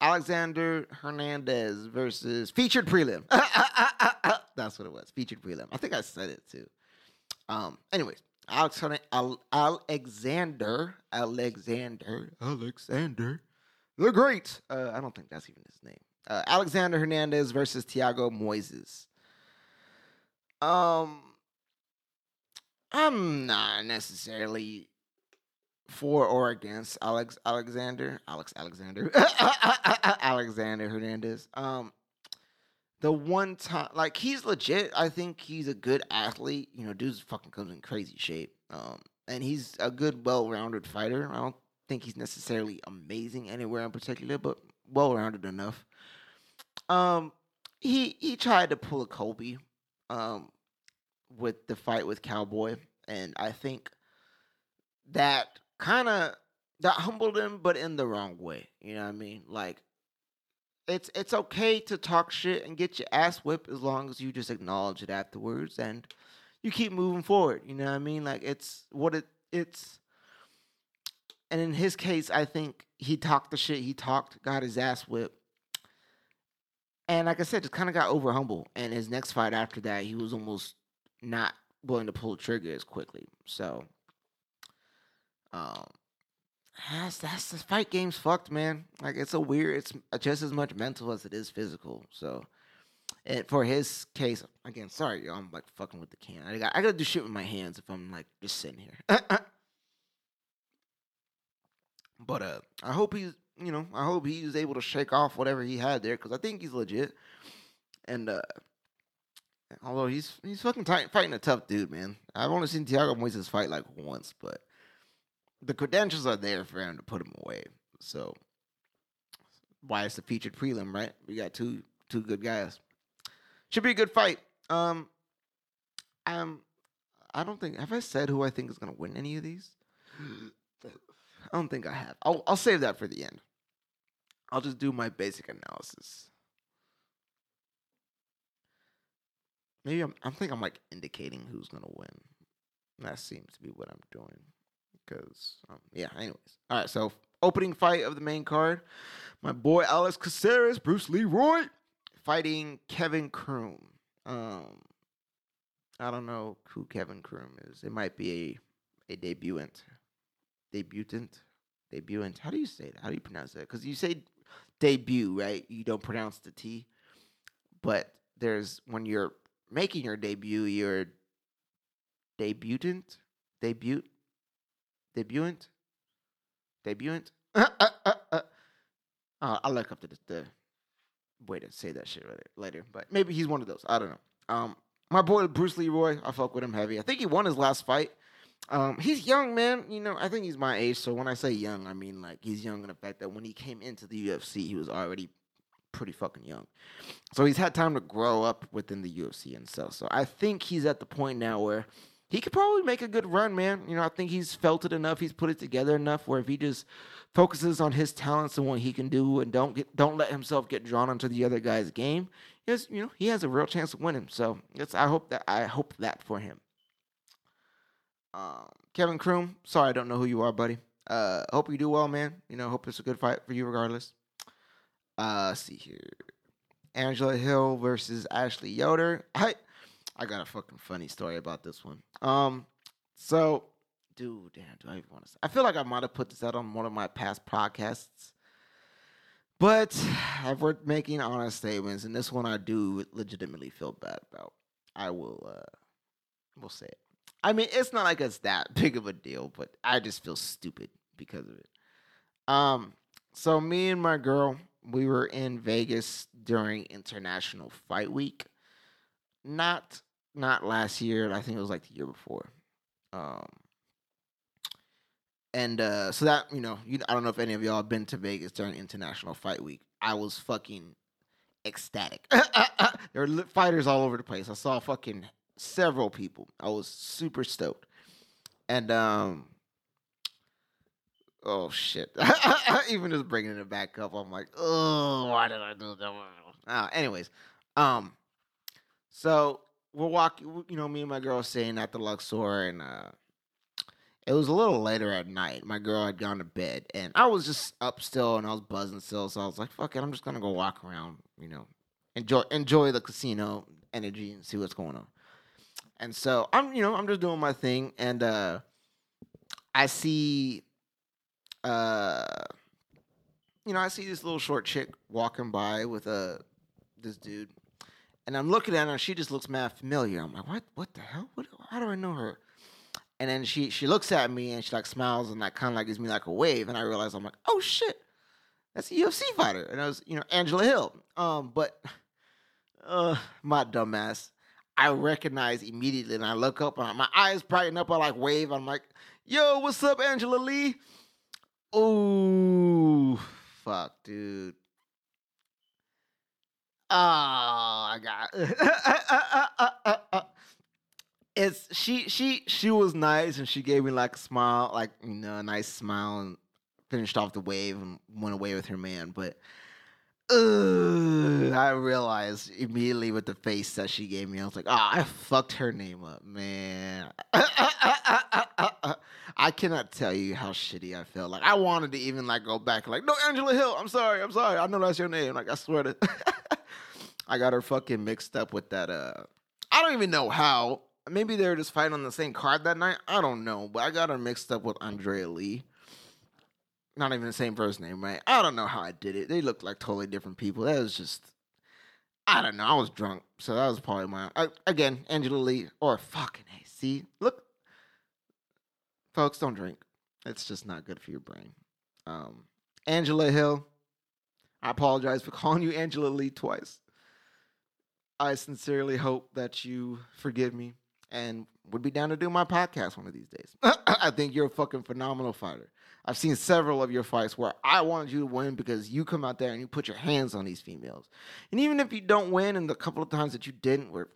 Alexander Hernandez versus featured prelim. (laughs) That's what it was. Featured prelim. I think I said it too. Um. Anyways, Alex Al- Alexander Alexander Alexander the Great. Uh, I don't think that's even his name. Uh, Alexander Hernandez versus Thiago Moises. Um, I'm not necessarily for or against Alex Alexander, Alex Alexander, (laughs) Alexander Hernandez. Um, the one time, like he's legit. I think he's a good athlete. You know, dude's fucking comes in crazy shape. Um, and he's a good, well-rounded fighter. I don't think he's necessarily amazing anywhere in particular, but well-rounded enough. Um, he he tried to pull a Kobe, um, with the fight with Cowboy, and I think that kind of that humbled him, but in the wrong way. You know what I mean? Like it's it's okay to talk shit and get your ass whipped as long as you just acknowledge it afterwards and you keep moving forward. You know what I mean? Like it's what it it's. And in his case, I think he talked the shit he talked, got his ass whipped. And like I said, just kind of got over humble. And his next fight after that, he was almost not willing to pull the trigger as quickly. So um, that's that's the fight game's fucked, man. Like it's a weird. It's just as much mental as it is physical. So, and for his case, again, sorry, yo, I'm like fucking with the can. I got I gotta do shit with my hands if I'm like just sitting here. (laughs) but uh, I hope he's you know I hope he's able to shake off whatever he had there because I think he's legit. And uh, although he's he's fucking tight, fighting a tough dude, man. I've only seen Thiago Moises fight like once, but the credentials are there for him to put him away. So why it's the featured prelim, right? We got two two good guys. Should be a good fight. Um, um, I don't think have I said who I think is gonna win any of these. I don't think I have. I'll I'll save that for the end. I'll just do my basic analysis. Maybe I'm I think I'm like indicating who's gonna win. That seems to be what I'm doing. Because um, yeah, anyways. All right, so opening fight of the main card, my boy Alex Caceres, Bruce Leroy, fighting Kevin Croom. Um, I don't know who Kevin Croom is. It might be a a debutant, debutant, debutant. How do you say that? How do you pronounce that? Because you say debut, right? You don't pronounce the T, but there's when you're making your debut, you're debutant, debut, debutant, debutant. Uh, uh, uh, uh. I'll look up the, the way to say that shit later, but maybe he's one of those. I don't know. Um, my boy Bruce Leroy, I fuck with him heavy. I think he won his last fight. Um, he's young, man. You know, I think he's my age. So when I say young, I mean like he's young in the fact that when he came into the UFC, he was already pretty fucking young. So he's had time to grow up within the UFC and stuff. So I think he's at the point now where he could probably make a good run, man. You know, I think he's felt it enough. He's put it together enough where if he just focuses on his talents and what he can do, and don't get don't let himself get drawn into the other guy's game, is you know he has a real chance of winning. So it's I hope that I hope that for him. Um, Kevin Croom, sorry I don't know who you are, buddy. Uh, hope you do well, man. You know, hope it's a good fight for you, regardless. Uh, see here, Angela Hill versus Ashley Yoder. I I got a fucking funny story about this one. Um, so, dude, damn, do I even want to? Say? I feel like I might have put this out on one of my past podcasts, but I've worked making honest statements, and this one I do legitimately feel bad about. I will, uh, we'll say it. I mean, it's not like it's that (laughs) big of a deal, but I just feel stupid because of it. Um, so me and my girl, we were in Vegas during International Fight Week. Not not last year. I think it was like the year before. Um, and uh, so that you know, you, I don't know if any of y'all have been to Vegas during International Fight Week. I was fucking ecstatic. (laughs) there were fighters all over the place. I saw fucking several people. I was super stoked. And um, oh shit! (laughs) Even just bringing it back up, I'm like, oh, why did I do that? Uh, (laughs) anyways, um, so we're walking, you know, me and my girl staying at the Luxor, and uh, it was a little later at night. My girl had gone to bed, and I was just up still, and I was buzzing still. So I was like, "Fuck it, I'm just gonna go walk around, you know, enjoy enjoy the casino energy and see what's going on." And so I'm, you know, I'm just doing my thing, and uh, I see, uh, you know, I see this little short chick walking by with a uh, this dude and I'm looking at her, and she just looks mad familiar. I'm like, what? What the hell? What, how do I know her? And then she she looks at me and she like smiles and like kind of like gives me like a wave, and I realize I'm like, oh shit, that's a UFC fighter, and I was you know Angela Hill. Um, but uh, my dumbass, I recognize immediately, and I look up, and my eyes brighten up. I like wave. I'm like, yo, what's up, Angela Lee? Oh, fuck, dude. Oh, I got. It's she she she was nice and she gave me like a smile, like you know, a nice smile and finished off the wave and went away with her man. But uh, I realized immediately with the face that she gave me, I was like, oh, I fucked her name up, man. (laughs) I cannot tell you how shitty I felt. Like I wanted to even like go back, like, no, Angela Hill, I'm sorry, I'm sorry. I know that's your name. Like I swear to (laughs) I got her fucking mixed up with that. Uh, I don't even know how. Maybe they were just fighting on the same card that night. I don't know, but I got her mixed up with Andrea Lee. Not even the same first name, right? I don't know how I did it. They looked like totally different people. That was just, I don't know. I was drunk, so that was probably my uh, again Angela Lee or fucking. See, look, folks, don't drink. It's just not good for your brain. Um, Angela Hill. I apologize for (laughs) calling you Angela Lee twice. I sincerely hope that you forgive me and would be down to do my podcast one of these days. (laughs) (laughs) I think you're a fucking phenomenal fighter. I've seen several of your fights where I wanted you to win because you come out there and you put your hands on these females. And even if you don't win, and the couple of times that you didn't, were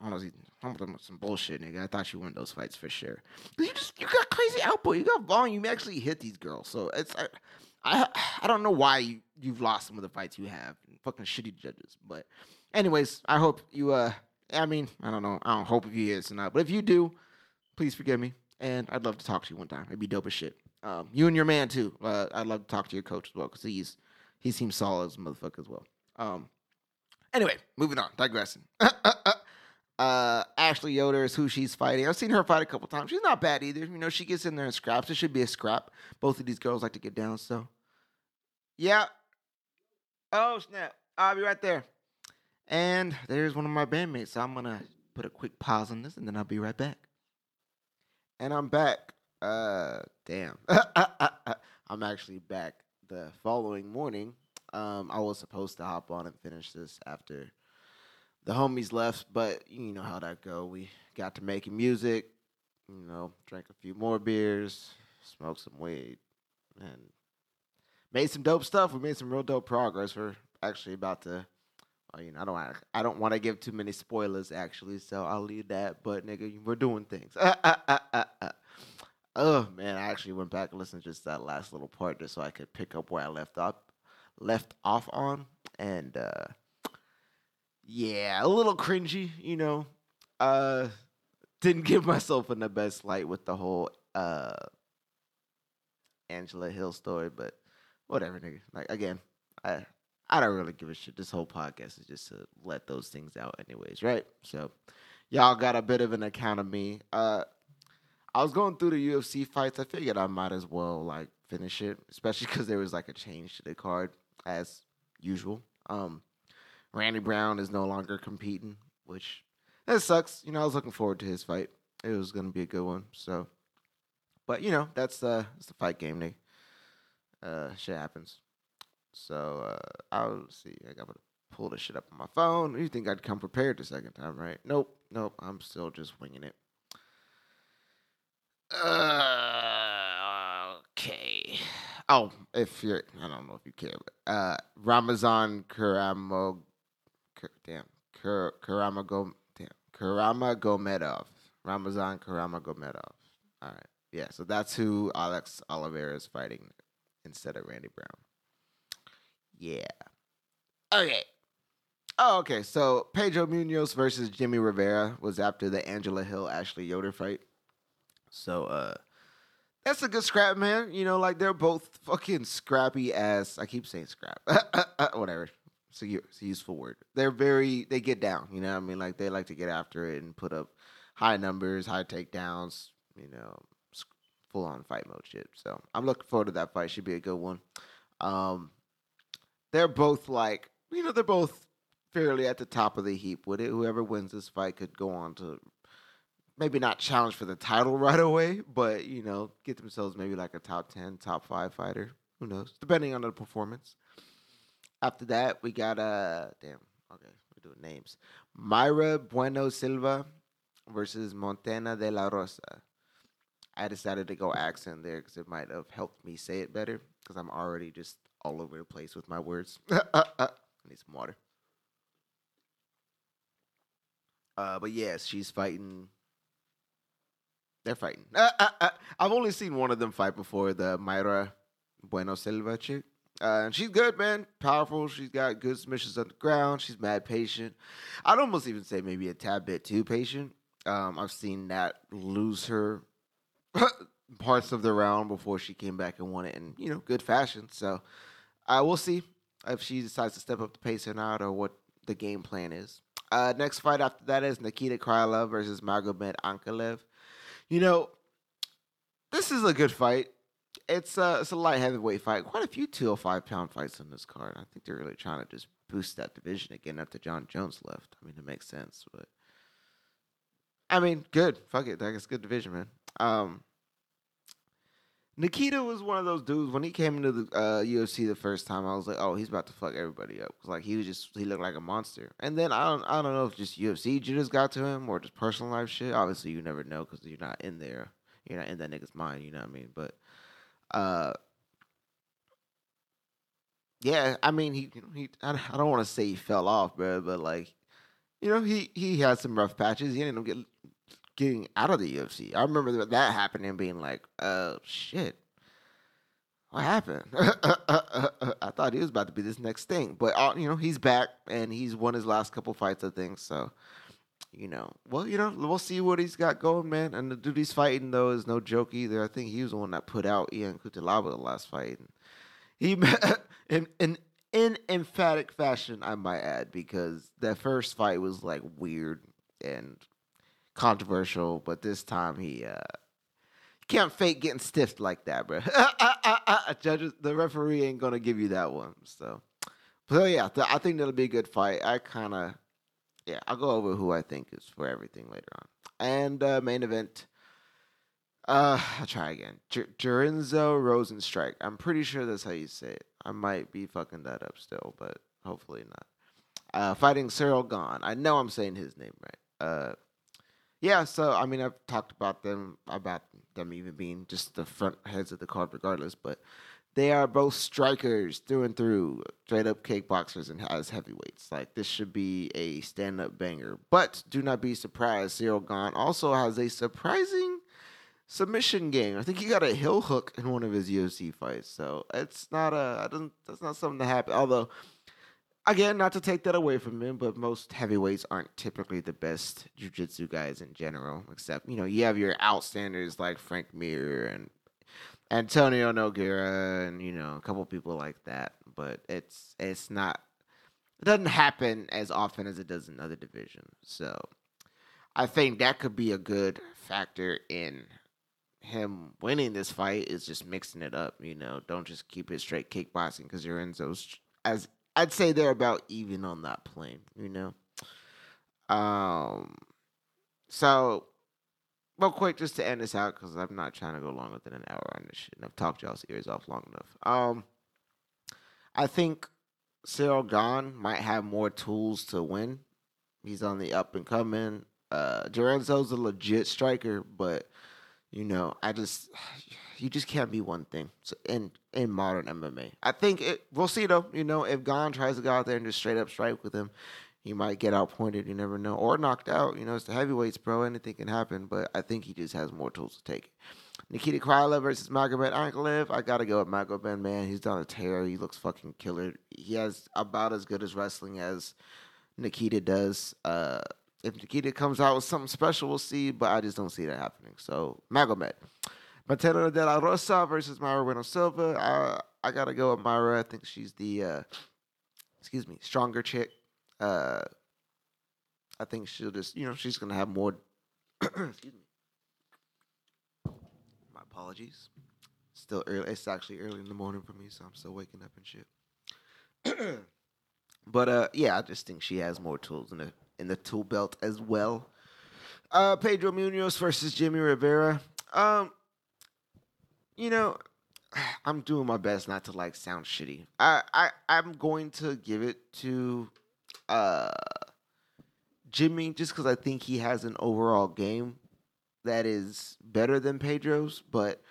honestly some bullshit, nigga. I thought you won those fights for sure. You just you got crazy output, you got volume, you actually hit these girls. So it's I I, I don't know why you, you've lost some of the fights you have. Fucking shitty judges, but anyways, I hope you. uh I mean, I don't know. I don't hope if you this or not, but if you do, please forgive me. And I'd love to talk to you one time. It'd be dope as shit. Um, you and your man too. Uh, I'd love to talk to your coach as well because he's he seems solid as a motherfucker as well. Um, anyway, moving on. Digressing. (laughs) uh, Ashley Yoder is who she's fighting. I've seen her fight a couple times. She's not bad either. You know, she gets in there and scraps. It should be a scrap. Both of these girls like to get down. So, yeah. Oh snap! I'll be right there. And there's one of my bandmates. So I'm gonna put a quick pause on this and then I'll be right back. And I'm back. Uh damn. (laughs) I'm actually back the following morning. Um, I was supposed to hop on and finish this after the homies left, but you know how that go. We got to making music, you know, drank a few more beers, smoked some weed, and made some dope stuff. We made some real dope progress. We're actually about to you know, I don't I don't want to give too many spoilers actually, so I'll leave that. But nigga, we're doing things. (laughs) oh man, I actually went back and listened to just that last little part just so I could pick up where I left off left off on, and uh, yeah, a little cringy, you know. Uh, didn't (laughs) give myself in the best light with the whole uh Angela Hill story, but whatever, nigga. Like again, I I don't really give a shit. This whole podcast is just to let those things out, anyways, right? So, y'all got a bit of an account of me. Uh, I was going through the UFC fights. I figured I might as well like finish it, especially (laughs) because there was like a change to the card as usual. Um, Randy Brown is no longer competing, which that sucks. You know, I was looking forward to his fight. It was gonna be a good one. So, but you know, that's uh, that's the fight game, Nick. Uh, shit happens. So uh, I'll see. I got to pull this shit up on my phone. You think I'd come prepared the second time, right? Nope, nope. I'm still just winging it. Uh, okay. Oh, if you're, I don't know if you care, but uh, Ramazan Karamo, damn, Kur, Karama damn, Karama Gomedov, Ramazan Karama Gomedov. All right, yeah. So that's who Alex Oliveira is fighting instead of Randy Brown. Yeah. Okay. Oh, okay. So Pedro Munhoz versus Jimmy Rivera was after the Angela Hill Ashley Yoder fight. So uh that's a good scrap, man. You know, like they're both fucking scrappy ass. I keep saying scrap. (laughs) Whatever. It's a, it's a useful word. They're very they get down, you know what I mean? Like they like to get after it and put up high numbers, high takedowns, you know, full on fight mode shit. So I'm looking forward to that fight. Should be a good one. Um they're both like you know they're both fairly at the top of the heap with it. Whoever wins this fight could go on to maybe not challenge for the title (laughs) right away, but you know get themselves maybe like a top ten, top five fighter. Who knows? Depending on the performance. After that, we got uh damn okay we're doing names. Mayra Bueno Silva versus Montana de la Rosa. I decided to go accent there because it might have helped me say it better because I'm already just all over the place with my words. I need some water. Uh, but yes, she's fighting. They're fighting. Uh, uh, uh, I've only seen one of them fight before, the Mayra Bueno Silva chick. Uh, and she's good, man. Powerful. She's got good submissions on the ground. She's mad patient. I'd almost even say maybe a tad bit too patient. Um, I've seen that lose her (laughs) parts of the round before she came back and won it in you know good fashion. So uh, we'll see if she decides to step up the pace or not, or what the game plan is. Uh, next fight after that is Nikita Krylov versus Magomed Ankalaev. You know, this is a good fight. It's a it's a light heavyweight fight. Quite a few 205 pound fights on this card. I think they're really trying to just boost that division again after Jon Jones left. I mean, it makes sense, but I mean, good. Fuck it. That's good division, man. Um, Nikita was one of those dudes when he came into the uh, UFC the first time. I was like, oh, he's about to fuck everybody up. Cause like he was just he looked like a monster. And then I don't I don't know if just UFC just got to him or just personal life shit. Obviously, you never know because you're not in there. You're not in that nigga's mind. You know what I mean? But uh, yeah, I mean he he I, don't want to say he fell off, bro, but like you know he he had some rough patches. He ended up getting getting out of the UFC. I remember that happening, and being like, "Oh shit, what happened?" (laughs) I thought he was about to be this next thing, but uh, you know, he's back and he's won his last couple fights, I think. So, you know, well, you know, we'll see what he's got going, man. And the dude he's fighting though is no joke either. I think he was the one that put out Ian Cutelaba the last fight. And he (laughs) in in in emphatic fashion, I might add, because that first fight was like weird and controversial, but this time he uh can't fake getting stiffed like that, bro. (laughs) Judges, the referee ain't gonna give you that one. So, so yeah, th- I think that'll be a good fight. I kind of, yeah, I'll go over who I think is for everything later on. And uh, main event. Uh, I'll try again. J- Jarenzo Rozenstruik. I'm pretty sure that's how you say it. I might be fucking that up still, but hopefully not. Uh, fighting Ciryl Gane. I know I'm saying his name right. Uh, yeah, so I mean, I've talked about them about them even being just the front heads of the card, regardless. But They are both strikers through and through, straight up kickboxers and as heavyweights. Like this should be a stand up banger. But do not be surprised. Ciryl Gane also has a surprising submission game. I think he got a heel hook in one of his UFC fights. So it's not a doesn't that's not something to happen. Although again, not to take that away from him, but most heavyweights aren't typically the best jiu-jitsu guys in general. Except, you know, you have your outstanders like Frank Mir and Antonio Nogueira and you know a couple people like that, but it's it's not it doesn't happen as often as it does in other divisions. So I think that could be a good factor in him winning this fight is just mixing it up. You know, don't just keep it straight kickboxing because you're in those as I'd say they're about even on that plane. You know, um, so real quick, just to end this out, because I'm not trying to go longer than an hour on this shit. And I've talked y'all's ears off long enough. Um, I think Ciryl Gane might have more tools to win. He's on the up and coming. Uh, Lorenzo's a legit striker, but you know, I just (sighs) you just can't be one thing so in in modern MMA. I think it, we'll see though. You know, if Gane tries to go out there and just straight up strike with him, he might get outpointed. You never know, or knocked out. You know, it's the heavyweights, bro. Anything can happen. But I think he just has more tools to take it. Nikita Krylov versus Magomed Ankalaev. I gotta go with Magomed, man. He's done a tear. He looks fucking killer. He has about as good as wrestling as Nikita does. Uh, if Nikita comes out with something special, we'll see. But I just don't see that happening. So Magomed. Martina de la Rosa versus Mayra Bueno Silva. I I gotta go with Mayra. I think she's the uh, excuse me stronger chick. Uh, I think she'll just, you know, she's gonna have more. (clears throat) excuse me. My apologies. Still early. It's actually early in the morning for me, so I'm still waking up and shit. (clears throat) but uh, yeah, I just think she has more tools in the in the tool belt as well. Uh, Pedro Munhoz versus Jimmy Rivera. Um, you know, (sighs) I'm doing my best not to like sound shitty. I I I'm going to give it to uh, Jimmy just because I think he has an overall game that is better than Pedro's, but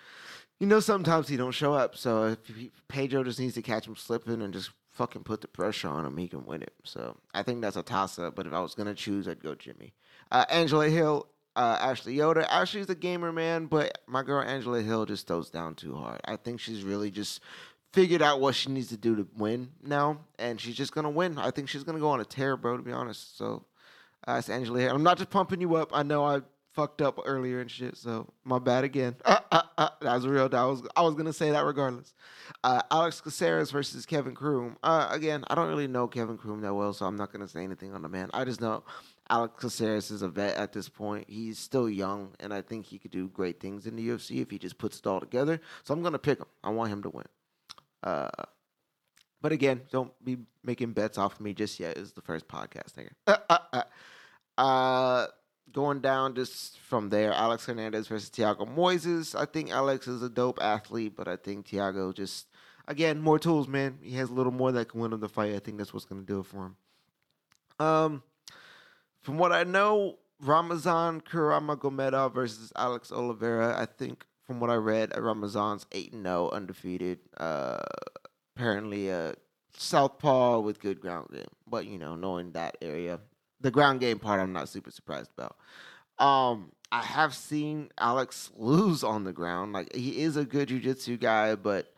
you know sometimes he don't show up. So if he, Pedro just needs to catch him slipping and just fucking put the pressure on him, he can win it. So I think that's a toss up. But if I was gonna choose, I'd go Jimmy. Uh, Angela Hill, uh, Ashley Yoder. Ashley's a gamer, man, but my girl Angela Hill just throws down too hard. I think she's really just figured out what she needs to do to win now, and she's just gonna win. I think she's gonna go on a tear, bro. To be honest, so uh, it's Angela. I'm not just pumping you up. I know I fucked up earlier and shit, so my bad again. Uh, uh, uh, that was real. That was I was gonna say that regardless. Uh, Alex Caceres versus Kevin Croom. Uh, again, I don't really know Kevin Croom that well, so I'm not gonna say anything on the man. I just know Alex Caceres is a vet at this point. He's still young, and I think he could do great things in the UFC if he just puts it all together. So I'm gonna pick him. I want him to win. Uh, but again, don't be making bets off of me just yet. It's the first podcast, nigga. (laughs) Going down just from there, Alex Hernandez versus Thiago Moises. I think Alex is a dope athlete, but I think Thiago just, again, more tools, man. He has a little more that can win him the fight. I think that's what's going to do it for him. Um, from what I know, Ramazan Kuramagomedov versus Alex Oliveira. I think from what I read, Ramazan's eight and zero, oh, undefeated. Uh, apparently a southpaw with good ground game, but you know, knowing that area, the ground game part, I'm not super surprised about. Um, I have seen Alex lose on the ground. Like he is a good jujitsu guy, but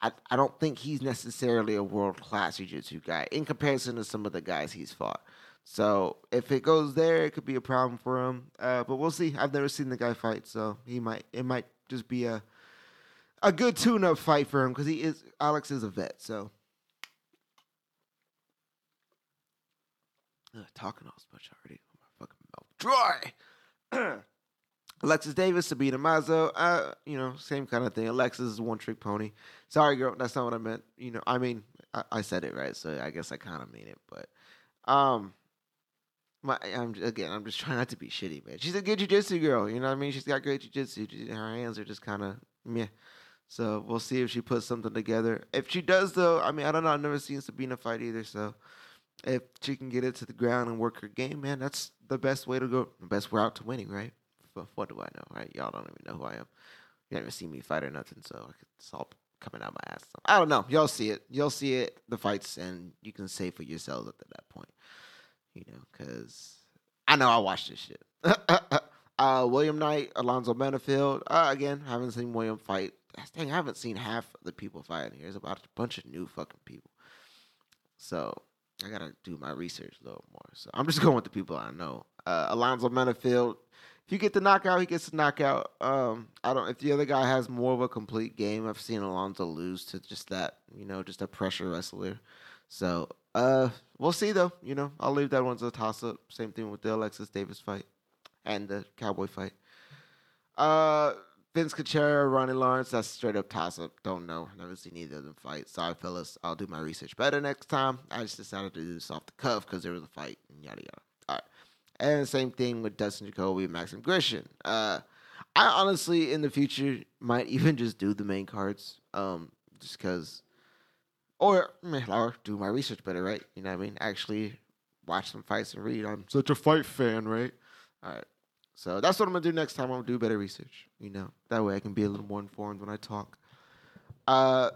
I, I don't think he's necessarily a world class jiu-jitsu guy in comparison to some of the guys he's fought. So if it goes there, it could be a problem for him. Uh, but we'll see. I've never seen the guy fight, so he might it might just be a a good tune-up fight for him because he is Alex is a vet. So Ugh, talking all much already. My fucking mouth dry. (clears throat) Alexis Davis, Sabina Mazo, uh, you know, same kind of thing. Alexis is one trick pony. Sorry, girl, that's not what I meant. You know, I mean, I, I said it right, so I guess I kind of mean it. But, um, my, I'm again, I'm just trying not to be shitty, man. She's a good jujitsu girl. You know what I mean? She's got great jujitsu. Her hands are just kind of meh. So we'll see if she puts something together. If she does, though, I mean, I don't know. I've never seen Sabina fight either. So if she can get it to the ground and work her game, man, that's the best way to go. The best route to winning, right? But what do I know, right? Y'all don't even know who I am. You haven't seen me fight or nothing, so it's all coming out my ass. I don't know. Y'all see it. You'll see it. The fights, and you can say for yourselves at that point. You know, because I know I watched this shit. (laughs) uh, William Knight, Alonzo Menifield. Uh, again, haven't seen William fight. Dang, I haven't seen half the people fighting here. It's about a bunch of new fucking people. So I gotta do my research a little more. So I'm just going with the people I know. Uh, Alonzo Menifield. If you get the knockout, he gets the knockout. Um, I don't. If the other guy has more of a complete game, I've seen Alonzo lose to just that. You know, just a pressure wrestler. So uh, we'll see though. You know, I'll leave that one to a toss up. Same thing with the Alexis Davis fight and the Cowboy fight. Uh, Vince Cachero, Ronnie Lawrence, that's straight up toss up. Don't know. Never seen either of them fight. Sorry, fellas. I'll do my research better next time. I just decided to do this off the cuff because there was a fight and yada yada. All right. And same thing with Dustin Jacoby and Maxim Grishin. Uh, I honestly, in the future, might (laughs) even just do the main cards. Um, just because, or, or do my research better, right? You know what I mean? Actually watch some fights and read. I'm such a fight fan, right? All right. So that's what I'm gonna do next time. I'm gonna do better research. You know, that way I can be a little more informed when I talk. Uh,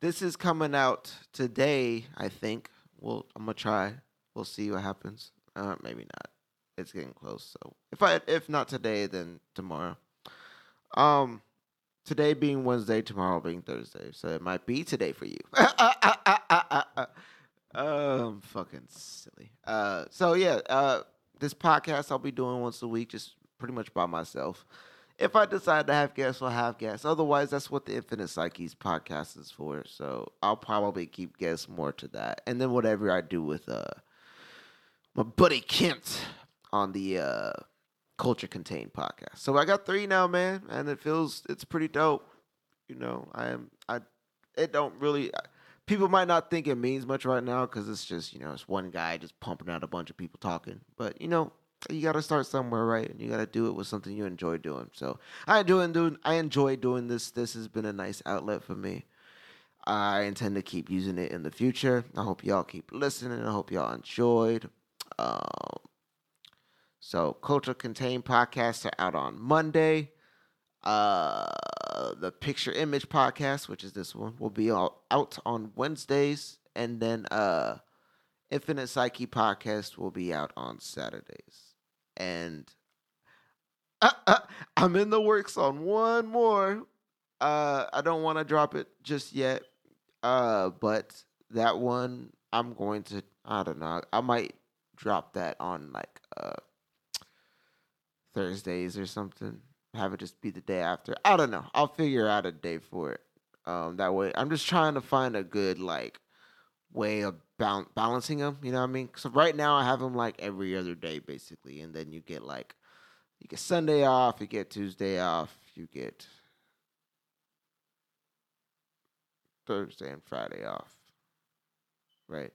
this is coming out today. I think. Well, I'm gonna try. We'll see what happens. Uh, maybe not. It's getting close. So if I if not today, then tomorrow. Um, today being Wednesday, tomorrow being Thursday. So it might be today for you. (laughs) um, fucking silly. Uh, so yeah. Uh this podcast I'll be doing once a week, just pretty much by myself. If I decide to have guests, I'll have guests. Otherwise, that's what the Infinite Psyches podcast is for. So I'll probably keep guests more to that. And then whatever I do with uh my buddy Kent on the uh Culture Contained podcast. So I got three now, man, and it feels it's pretty dope. You know, I am I it don't really people might not think it means much right now because it's just you know it's one guy just pumping out a bunch of people talking. But you know you got to start somewhere right? And you got to do it with something you enjoy doing. So i enjoy doing i enjoy doing this. This has been a nice outlet for me. I intend to keep using it in the future. I hope y'all keep listening. I hope y'all enjoyed. Um, so culture contained podcasts are out on monday. Uh the Picture Image podcast, which is this one, will be all out on Wednesdays, and then uh, Infinite Psyche podcast will be out on Saturdays. And uh, (laughs) uh, I'm in the works on one more. Uh, I don't want to drop it just yet, uh, but that one I'm going to. I don't know. I might drop that on like uh, Thursdays or something have it just be the day after. I don't know. I'll figure out a day for it. Um, that way, I'm just trying to find a good like way of bal- balancing them. You know what I mean? So right now, I have them like every other day basically, and then you get like you get Sunday off, you get Tuesday off, you get Thursday and Friday off. Right?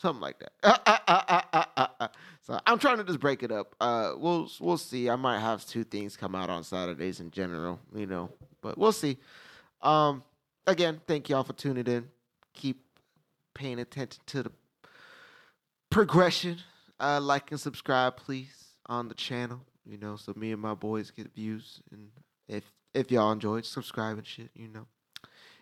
Something like that. So I'm trying to just break it up. Uh, we'll we'll see. I might have two things come out on Saturdays in general, you know, but we'll see. Um, again, thank y'all for tuning in. Keep paying attention to the progression. Uh, like and subscribe, please, on the channel. You know, so me and my boys get views, and if if y'all enjoyed, subscribe and shit. You know,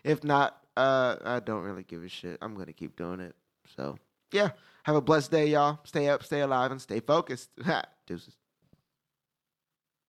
if not, uh, I don't really give a shit. I'm gonna keep doing it. So yeah. Have a blessed day, y'all. Stay up, stay alive, and stay focused. (laughs) Deuces.